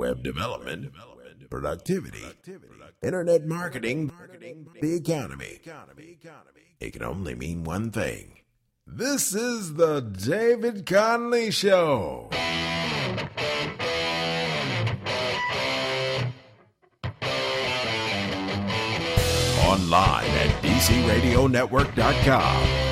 web development, productivity, internet marketing, the economy. It can only mean one thing. This is the David Connolly Show. Online at DCRadioNetwork.com.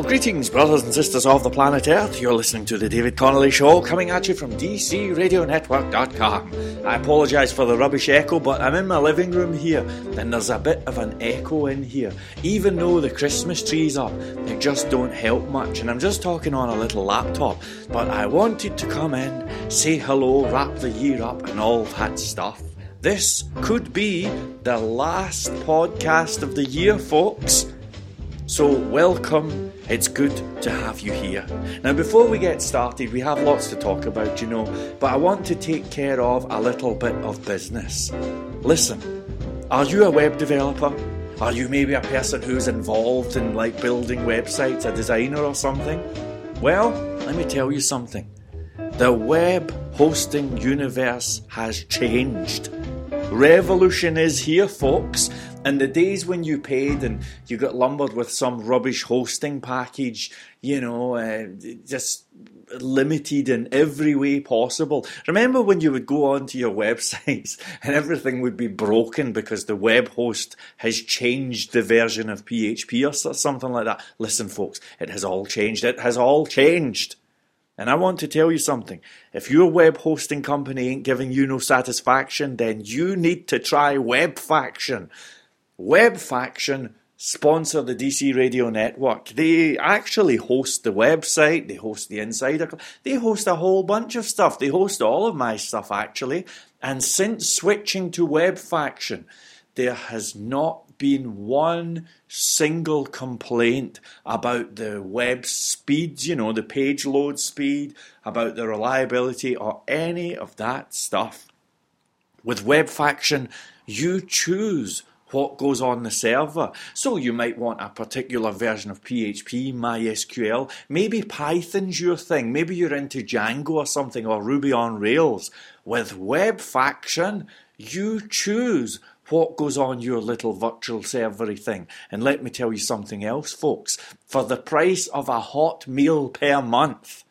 Well, greetings, brothers and sisters of the planet Earth. You're listening to the David Connolly Show, coming at you from DCRadioNetwork.com. I apologise for the rubbish echo, but I'm in my living room here, and there's a bit of an echo in here. Even though the Christmas tree's up, they just don't help much, and I'm just talking on a little laptop. But I wanted to come in, say hello, wrap the year up, and all that stuff. This could be the last podcast of the year, folks. So, welcome. It's good to have you here. Now, before we get started, we have lots to talk about, you know, but I want to take care of a little bit of business. Listen, are you a web developer? Are you maybe a person who's involved in like building websites, a designer or something? Well, let me tell you something. The web hosting universe has changed. Revolution is here, folks. And the days when you paid and you got lumbered with some rubbish hosting package, you know, uh, just limited in every way possible. Remember when you would go onto your websites and everything would be broken because the web host has changed the version of PHP or something like that? Listen, folks, it has all changed. It has all changed. And I want to tell you something. If your web hosting company ain't giving you no satisfaction, then you need to try WebFaction. WebFaction sponsor the DC Radio Network. They actually host the website, they host the Insider, they host a whole bunch of stuff. They host all of my stuff actually. And since switching to WebFaction, there has not been one single complaint about the web speeds, you know, the page load speed, about the reliability, or any of that stuff. With WebFaction, you choose what goes on the server. So you might want a particular version of PHP, MySQL, maybe Python's your thing, maybe you're into Django or something, or Ruby on Rails. With WebFaction, you choose what goes on your little virtual servery thing. And let me tell you something else, folks. For the price of a hot meal per month,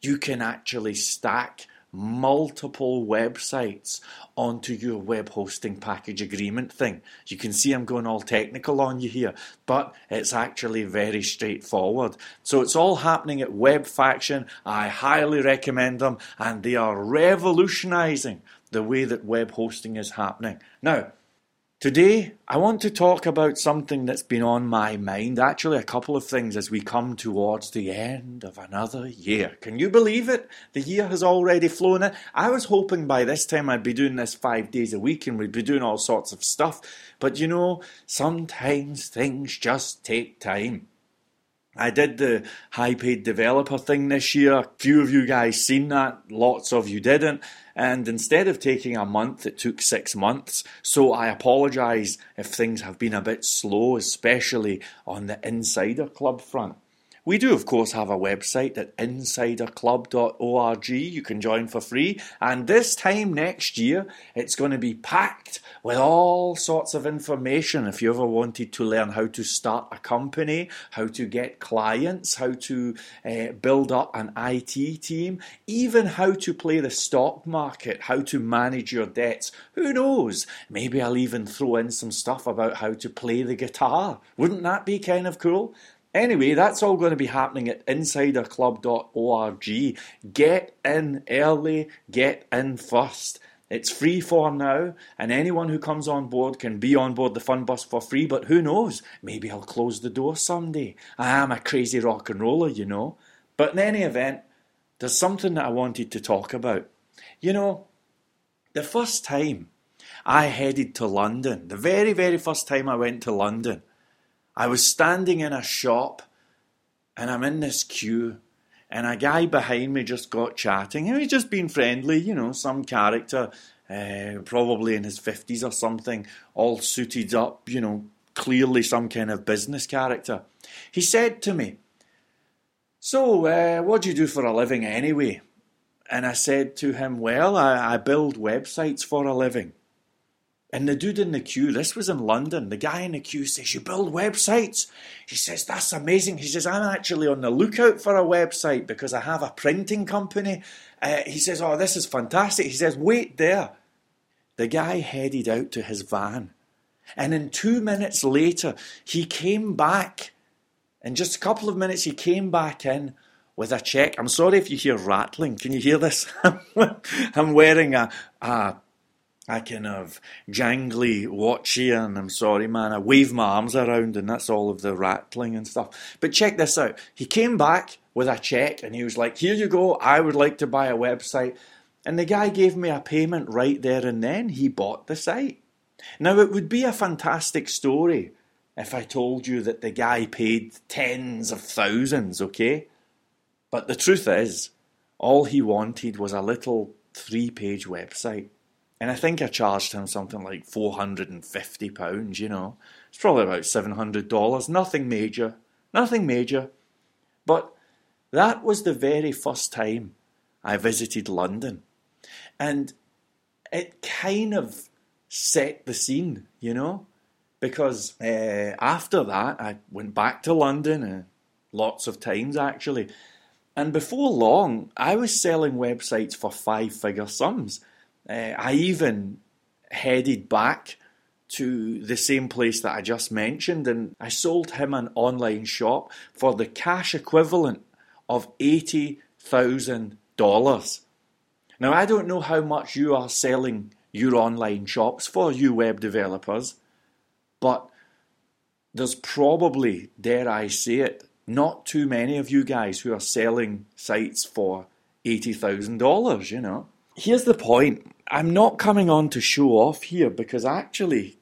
you can actually stack multiple websites onto your web hosting package agreement thing. You can see I'm going all technical on you here, but it's actually very straightforward. So it's all happening at WebFaction. I highly recommend them, and they are revolutionizing the way that web hosting is happening. Now, Today, I want to talk about something that's been on my mind, actually, a couple of things as we come towards the end of another year. Can you believe it? The year has already flown in. I was hoping by this time I'd be doing this five days a week and we'd be doing all sorts of stuff, but you know, sometimes things just take time. I did the high paid developer thing this year. Few of you guys seen that, lots of you didn't. And instead of taking a month, it took six months. So I apologise if things have been a bit slow, especially on the Insider Club front. We do, of course, have a website at insiderclub.org. You can join for free. And this time next year, it's going to be packed with all sorts of information. If you ever wanted to learn how to start a company, how to get clients, how to uh, build up an IT team, even how to play the stock market, how to manage your debts, who knows? Maybe I'll even throw in some stuff about how to play the guitar. Wouldn't that be kind of cool? Anyway, that's all going to be happening at insiderclub.org. Get in early, get in first. It's free for now, and anyone who comes on board can be on board the fun bus for free, but who knows? Maybe I'll close the door someday. I am a crazy rock and roller, you know. But in any event, there's something that I wanted to talk about. You know, the first time I headed to London, the very, very first time I went to London, I was standing in a shop and I'm in this queue and a guy behind me just got chatting. And he's just been friendly, you know, some character, uh, probably in his 50s or something, all suited up, you know, clearly some kind of business character. He said to me, So, uh, what do you do for a living anyway? And I said to him, Well, I, I build websites for a living. And the dude in the queue, this was in London, the guy in the queue says, You build websites? He says, That's amazing. He says, I'm actually on the lookout for a website because I have a printing company. Uh, he says, Oh, this is fantastic. He says, Wait there. The guy headed out to his van. And in two minutes later, he came back. In just a couple of minutes, he came back in with a check. I'm sorry if you hear rattling. Can you hear this? I'm wearing a, a I kind of jangly watch here, and I'm sorry, man. I wave my arms around, and that's all of the rattling and stuff. But check this out. He came back with a check, and he was like, Here you go. I would like to buy a website. And the guy gave me a payment right there and then. He bought the site. Now, it would be a fantastic story if I told you that the guy paid tens of thousands, okay? But the truth is, all he wanted was a little three page website. And I think I charged him something like £450, you know. It's probably about $700. Nothing major. Nothing major. But that was the very first time I visited London. And it kind of set the scene, you know, because uh, after that I went back to London uh, lots of times actually. And before long, I was selling websites for five figure sums. Uh, I even headed back to the same place that I just mentioned and I sold him an online shop for the cash equivalent of $80,000. Now, I don't know how much you are selling your online shops for, you web developers, but there's probably, dare I say it, not too many of you guys who are selling sites for $80,000, you know. Here's the point I'm not coming on to show off here because actually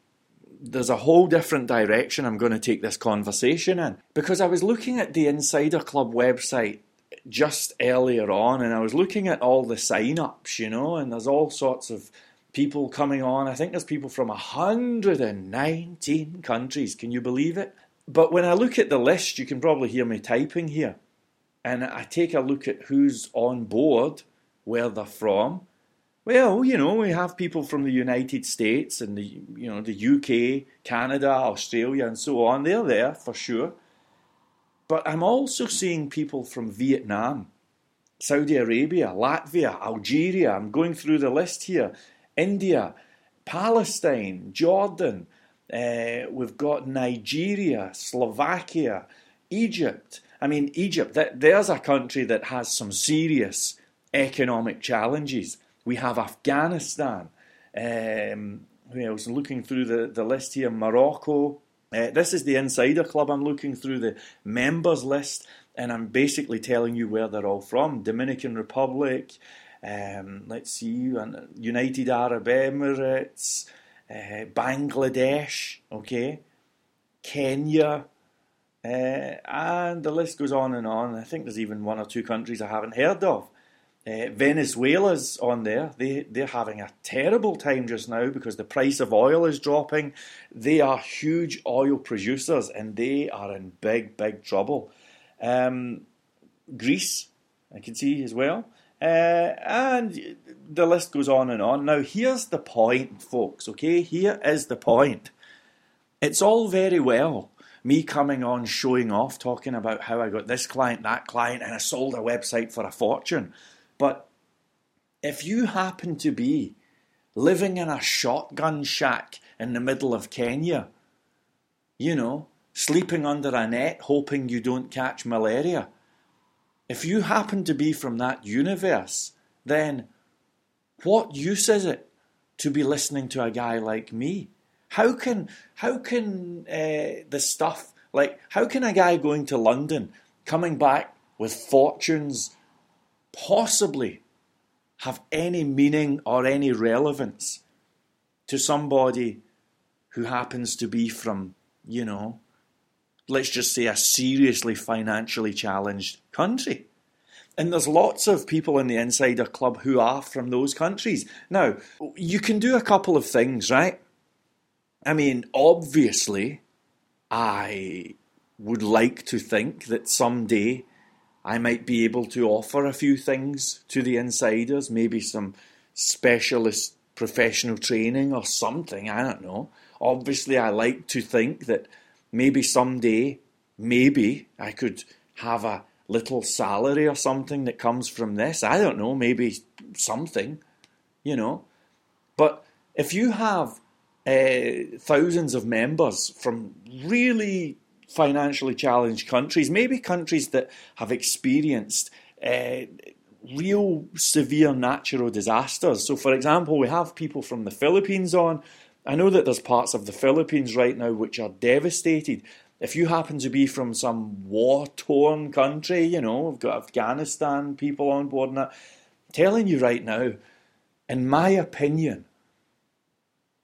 there's a whole different direction I'm going to take this conversation in. Because I was looking at the Insider Club website just earlier on and I was looking at all the sign ups, you know, and there's all sorts of people coming on. I think there's people from 119 countries. Can you believe it? But when I look at the list, you can probably hear me typing here. And I take a look at who's on board, where they're from well, you know, we have people from the United States and the you know the UK, Canada, Australia, and so on. They're there for sure. But I'm also seeing people from Vietnam, Saudi Arabia, Latvia, Algeria. I'm going through the list here. India, Palestine, Jordan. Uh, we've got Nigeria, Slovakia, Egypt. I mean, Egypt. That, there's a country that has some serious economic challenges. We have Afghanistan. Um, I was looking through the, the list here. Morocco. Uh, this is the Insider Club. I'm looking through the members list and I'm basically telling you where they're all from. Dominican Republic, um, let's see, United Arab Emirates, uh, Bangladesh, okay, Kenya, uh, and the list goes on and on. I think there's even one or two countries I haven't heard of. Uh, Venezuela's on there. They they're having a terrible time just now because the price of oil is dropping. They are huge oil producers and they are in big big trouble. Um, Greece, I can see as well, uh, and the list goes on and on. Now here's the point, folks. Okay, here is the point. It's all very well me coming on showing off, talking about how I got this client, that client, and I sold a website for a fortune. But if you happen to be living in a shotgun shack in the middle of Kenya, you know, sleeping under a net hoping you don't catch malaria, if you happen to be from that universe, then what use is it to be listening to a guy like me? How can how can uh, the stuff like how can a guy going to London coming back with fortunes possibly have any meaning or any relevance to somebody who happens to be from, you know, let's just say a seriously financially challenged country. And there's lots of people in the Insider Club who are from those countries. Now, you can do a couple of things, right? I mean, obviously, I would like to think that someday I might be able to offer a few things to the insiders, maybe some specialist professional training or something, I don't know. Obviously, I like to think that maybe someday, maybe I could have a little salary or something that comes from this. I don't know, maybe something, you know. But if you have uh, thousands of members from really financially challenged countries, maybe countries that have experienced uh, real severe natural disasters. So, for example, we have people from the Philippines on. I know that there's parts of the Philippines right now which are devastated. If you happen to be from some war torn country, you know, we've got Afghanistan people on board and that, I'm telling you right now, in my opinion,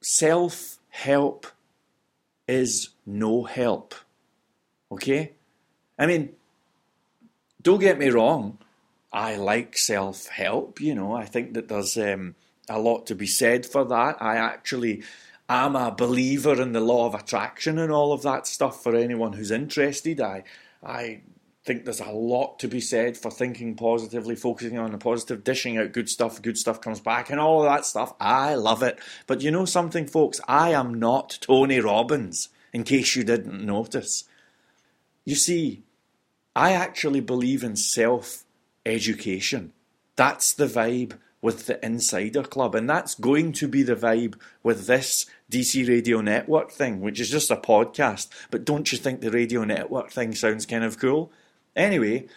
self help is no help. Okay? I mean, don't get me wrong, I like self help, you know, I think that there's um, a lot to be said for that. I actually am a believer in the law of attraction and all of that stuff for anyone who's interested. I, I think there's a lot to be said for thinking positively, focusing on the positive, dishing out good stuff, good stuff comes back, and all of that stuff. I love it. But you know something, folks? I am not Tony Robbins, in case you didn't notice. You see, I actually believe in self education. That's the vibe with the Insider Club, and that's going to be the vibe with this DC Radio Network thing, which is just a podcast. But don't you think the radio network thing sounds kind of cool? Anyway,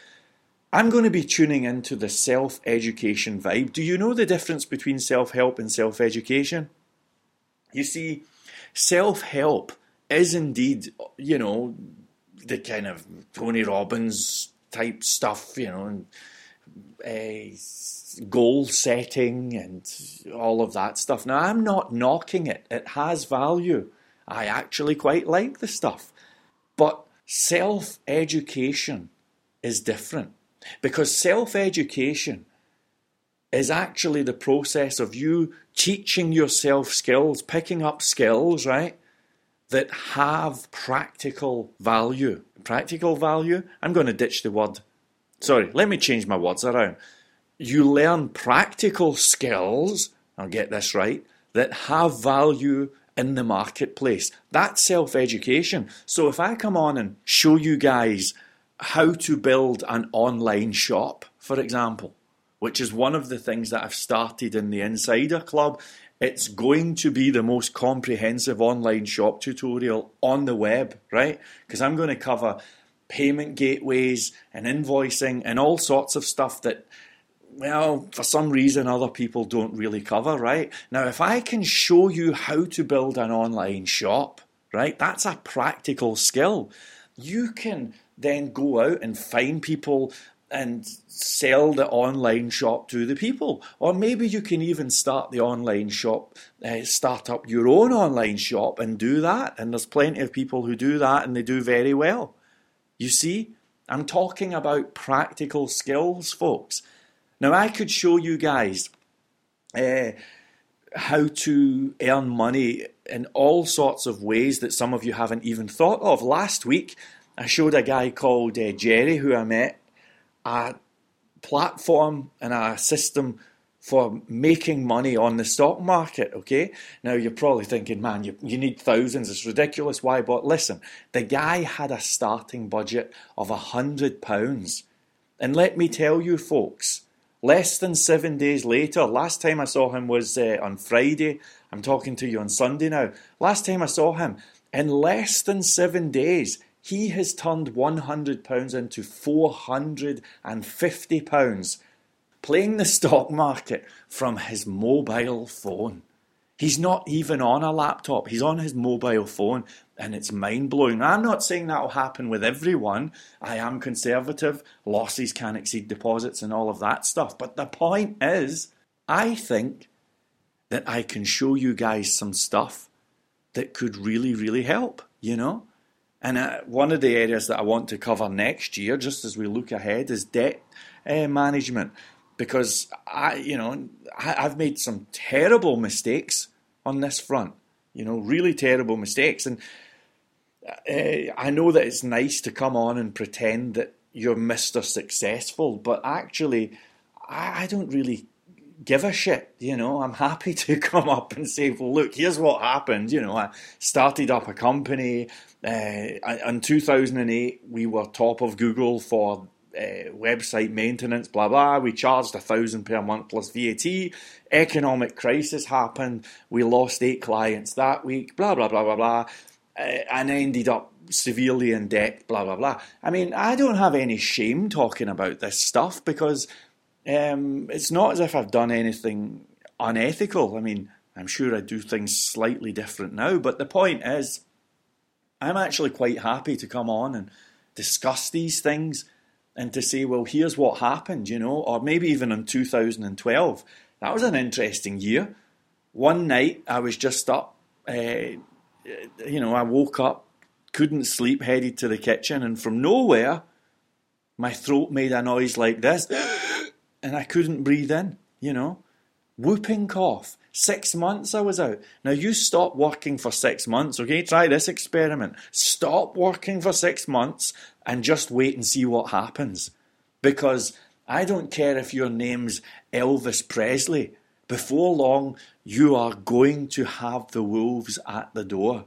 I'm going to be tuning into the self education vibe. Do you know the difference between self help and self education? You see, self help is indeed, you know, the kind of Tony Robbins type stuff, you know, and, uh, goal setting and all of that stuff. Now, I'm not knocking it, it has value. I actually quite like the stuff. But self education is different because self education is actually the process of you teaching yourself skills, picking up skills, right, that have practical value. Practical value? I'm going to ditch the word. Sorry, let me change my words around. You learn practical skills, I'll get this right, that have value in the marketplace. That's self education. So if I come on and show you guys how to build an online shop, for example, which is one of the things that I've started in the Insider Club. It's going to be the most comprehensive online shop tutorial on the web, right? Because I'm going to cover payment gateways and invoicing and all sorts of stuff that well, for some reason, other people don't really cover, right? Now, if I can show you how to build an online shop, right, that's a practical skill. You can then go out and find people and sell the online shop to the people. Or maybe you can even start the online shop, uh, start up your own online shop and do that. And there's plenty of people who do that and they do very well. You see, I'm talking about practical skills, folks. Now, I could show you guys uh, how to earn money in all sorts of ways that some of you haven't even thought of. Last week, I showed a guy called uh, Jerry who I met a platform and a system for making money on the stock market. Okay, now you're probably thinking, man, you, you need thousands. It's ridiculous. Why? But listen, the guy had a starting budget of a hundred pounds, and let me tell you, folks. Less than seven days later, last time I saw him was uh, on Friday. I'm talking to you on Sunday now. Last time I saw him, in less than seven days, he has turned £100 into £450 playing the stock market from his mobile phone. He's not even on a laptop, he's on his mobile phone, and it's mind blowing. I'm not saying that will happen with everyone. I am conservative, losses can exceed deposits, and all of that stuff. But the point is, I think that I can show you guys some stuff that could really, really help, you know? And uh, one of the areas that I want to cover next year, just as we look ahead, is debt uh, management because I, you know, I, I've made some terrible mistakes on this front. You know, really terrible mistakes, and uh, I know that it's nice to come on and pretend that you're Mister Successful, but actually, I, I don't really give a shit. You know, I'm happy to come up and say, well, look, here's what happened. You know, I started up a company. Uh, in 2008, we were top of Google for uh, website maintenance, blah blah. We charged a thousand per month plus VAT. Economic crisis happened. We lost eight clients that week. Blah blah blah blah blah, uh, and ended up severely in debt. Blah blah blah. I mean, I don't have any shame talking about this stuff because um, it's not as if I've done anything unethical. I mean, I'm sure I do things slightly different now, but the point is, I'm actually quite happy to come on and discuss these things and to say, well, here's what happened, you know, or maybe even in 2012. That was an interesting year. One night I was just up, uh, you know, I woke up, couldn't sleep, headed to the kitchen, and from nowhere, my throat made a noise like this, and I couldn't breathe in, you know. Whooping cough. Six months I was out. Now you stop working for six months, okay? Try this experiment. Stop working for six months and just wait and see what happens. Because I don't care if your name's Elvis Presley. Before long, you are going to have the wolves at the door.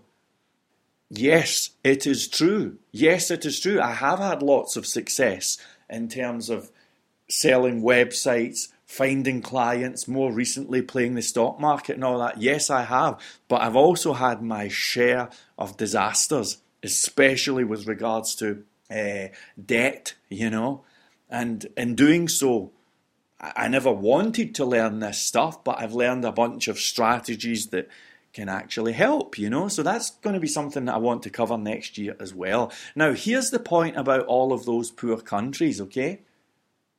Yes, it is true. Yes, it is true. I have had lots of success in terms of selling websites, finding clients, more recently playing the stock market and all that. Yes, I have. But I've also had my share of disasters, especially with regards to uh, debt, you know. And in doing so, I never wanted to learn this stuff, but I've learned a bunch of strategies that can actually help, you know. So that's going to be something that I want to cover next year as well. Now, here's the point about all of those poor countries, okay?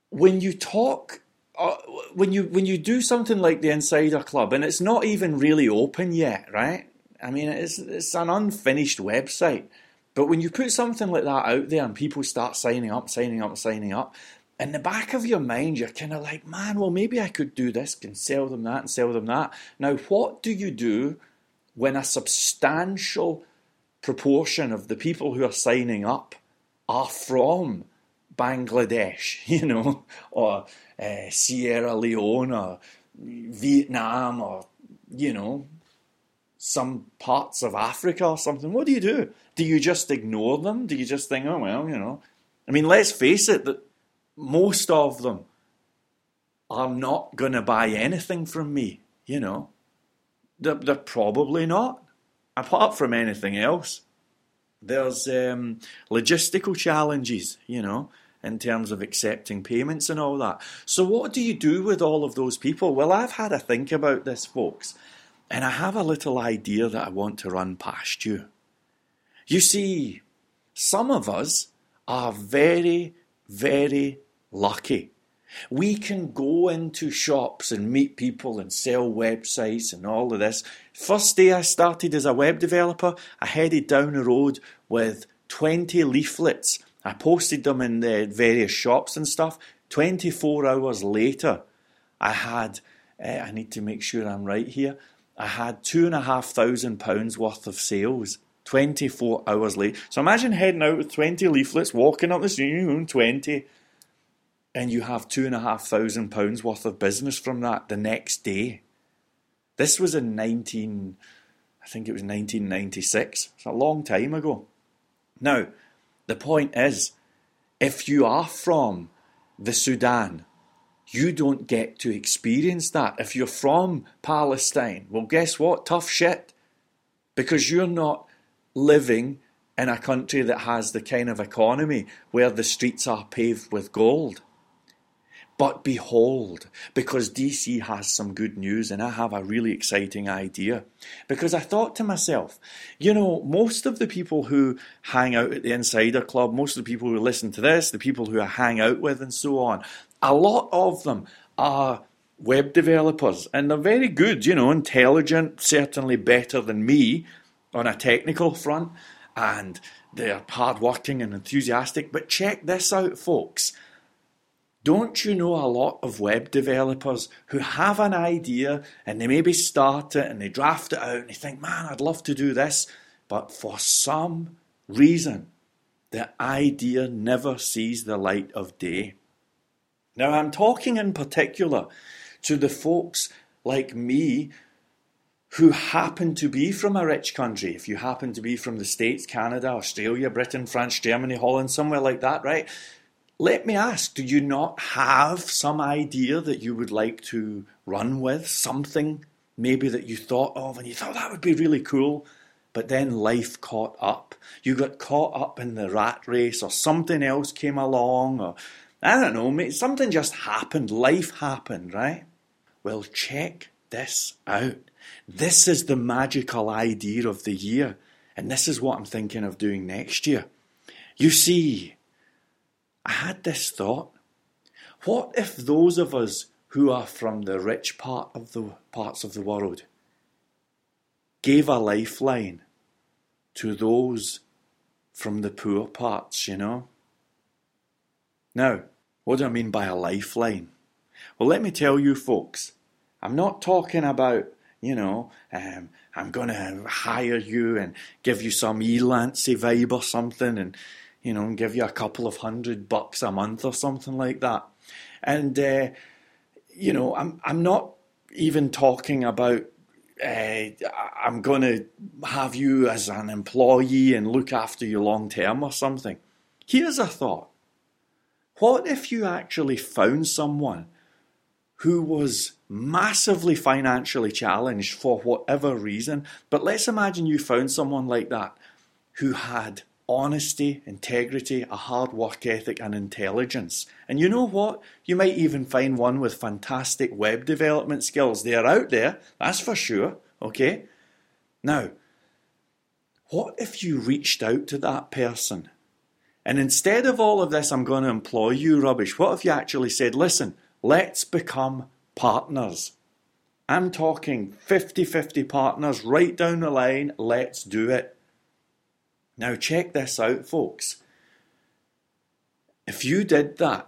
When you talk uh, when you when you do something like the Insider Club, and it's not even really open yet, right? I mean, it's it's an unfinished website. But when you put something like that out there and people start signing up, signing up, signing up, in the back of your mind, you're kind of like, man, well, maybe I could do this and sell them that and sell them that. Now, what do you do when a substantial proportion of the people who are signing up are from Bangladesh, you know, or uh, Sierra Leone or Vietnam or, you know, some parts of Africa or something, what do you do? Do you just ignore them? Do you just think, oh, well, you know? I mean, let's face it, that most of them are not going to buy anything from me, you know? They're, they're probably not, apart from anything else. There's um, logistical challenges, you know in terms of accepting payments and all that. So, what do you do with all of those people? Well, I've had a think about this, folks, and I have a little idea that I want to run past you. You see, some of us are very, very lucky. We can go into shops and meet people and sell websites and all of this. First day I started as a web developer, I headed down the road with 20 leaflets I posted them in the various shops and stuff. 24 hours later, I had, uh, I need to make sure I'm right here, I had two and a half thousand pounds worth of sales. 24 hours late. So imagine heading out with 20 leaflets, walking up the street, 20, and you have two and a half thousand pounds worth of business from that the next day. This was in 19, I think it was 1996. It's a long time ago. Now, the point is, if you are from the Sudan, you don't get to experience that. If you're from Palestine, well, guess what? Tough shit. Because you're not living in a country that has the kind of economy where the streets are paved with gold. But behold, because DC has some good news, and I have a really exciting idea. Because I thought to myself, you know, most of the people who hang out at the Insider Club, most of the people who listen to this, the people who I hang out with, and so on, a lot of them are web developers, and they're very good, you know, intelligent, certainly better than me on a technical front, and they're hardworking and enthusiastic. But check this out, folks Don't you know a lot of web developers who have an idea and they maybe start it and they draft it out and they think, man, I'd love to do this, but for some reason, the idea never sees the light of day. Now, I'm talking in particular to the folks like me who happen to be from a rich country. If you happen to be from the States, Canada, Australia, Britain, France, Germany, Holland, somewhere like that, right? Let me ask, do you not have some idea that you would like to run with? Something maybe that you thought of and you thought that would be really cool, but then life caught up. You got caught up in the rat race or something else came along or I don't know, something just happened. Life happened, right? Well, check this out. This is the magical idea of the year, and this is what I'm thinking of doing next year. You see, I had this thought. What if those of us who are from the rich part of the parts of the world gave a lifeline to those from the poor parts, you know? Now, what do I mean by a lifeline? Well, let me tell you, folks, I'm not talking about, you know, um, I'm going to hire you and give you some Elancy vibe or something and, you know, give you a couple of hundred bucks a month or something like that. And, uh, you know, I'm, I'm not even talking about uh, I'm going to have you as an employee and look after you long term or something. Here's a thought what if you actually found someone who was massively financially challenged for whatever reason? But let's imagine you found someone like that who had honesty, integrity, a hard work ethic, and intelligence. And you know what? You might even find one with fantastic web development skills. They're out there, that's for sure. Okay? Now, what if you reached out to that person and instead of all of this, I'm going to employ you rubbish, what if you actually said, listen, let's become partners? I'm talking 50 50 partners right down the line. Let's do it. Now, check this out, folks. If you did that,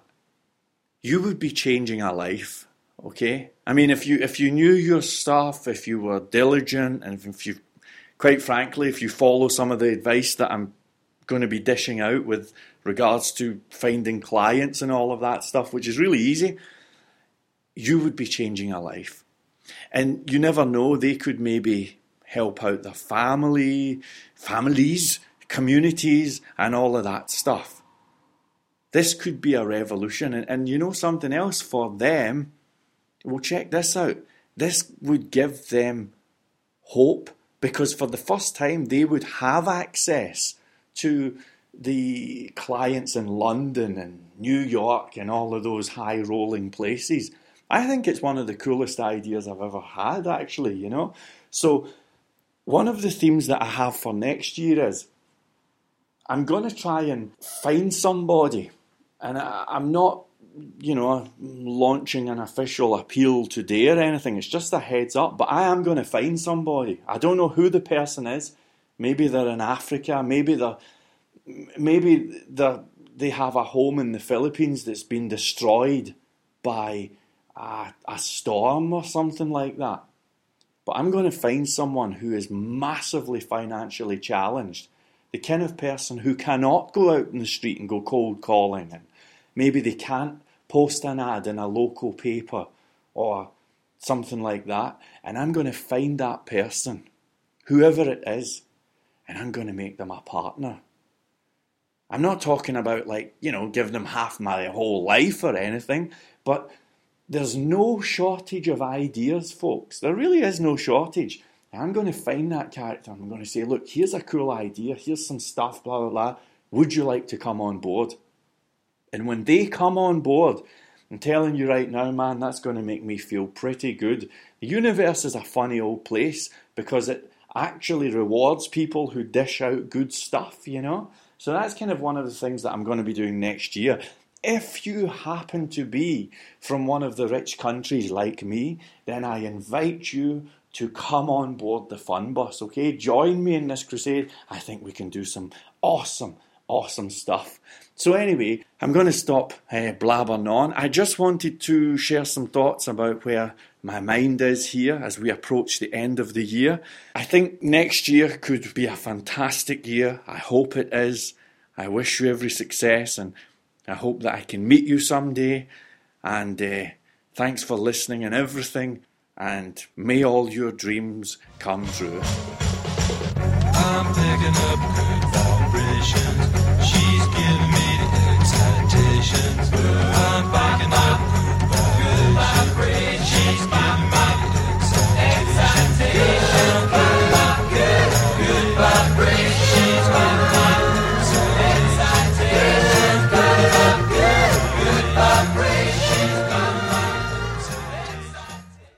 you would be changing a life. Okay? I mean, if you if you knew your stuff, if you were diligent, and if you, quite frankly, if you follow some of the advice that I'm going to be dishing out with regards to finding clients and all of that stuff, which is really easy, you would be changing a life. And you never know, they could maybe help out their family, families, communities, and all of that stuff. This could be a revolution. And, and you know something else for them? Well, check this out. This would give them hope because for the first time they would have access to the clients in London and New York and all of those high rolling places. I think it's one of the coolest ideas I've ever had, actually, you know. So, one of the themes that I have for next year is I'm going to try and find somebody, and I, am not, you know, launching an official appeal today or anything. It's just a heads up, but I am going to find somebody. I don't know who the person is. Maybe they're in Africa. Maybe they're maybe they they have a home in the Philippines that's been destroyed by a, a storm or something like that. But I'm going to find someone who is massively financially challenged, the kind of person who cannot go out in the street and go cold calling, and maybe they can't post an ad in a local paper or something like that. And I'm going to find that person, whoever it is, and I'm going to make them a partner. I'm not talking about like, you know, giving them half my whole life or anything, but there's no shortage of ideas, folks. There really is no shortage. I'm going to find that character. I'm going to say, look, here's a cool idea. Here's some stuff, blah, blah, blah. Would you like to come on board? And when they come on board, I'm telling you right now, man, that's going to make me feel pretty good. The universe is a funny old place because it actually rewards people who dish out good stuff, you know? So that's kind of one of the things that I'm going to be doing next year. If you happen to be from one of the rich countries like me, then I invite you to come on board the fun bus, okay? Join me in this crusade. I think we can do some awesome, awesome stuff. So, anyway, I'm going to stop uh, blabbering on. I just wanted to share some thoughts about where my mind is here as we approach the end of the year. I think next year could be a fantastic year. I hope it is. I wish you every success and I hope that I can meet you someday. And uh, thanks for listening and everything. And may all your dreams come true.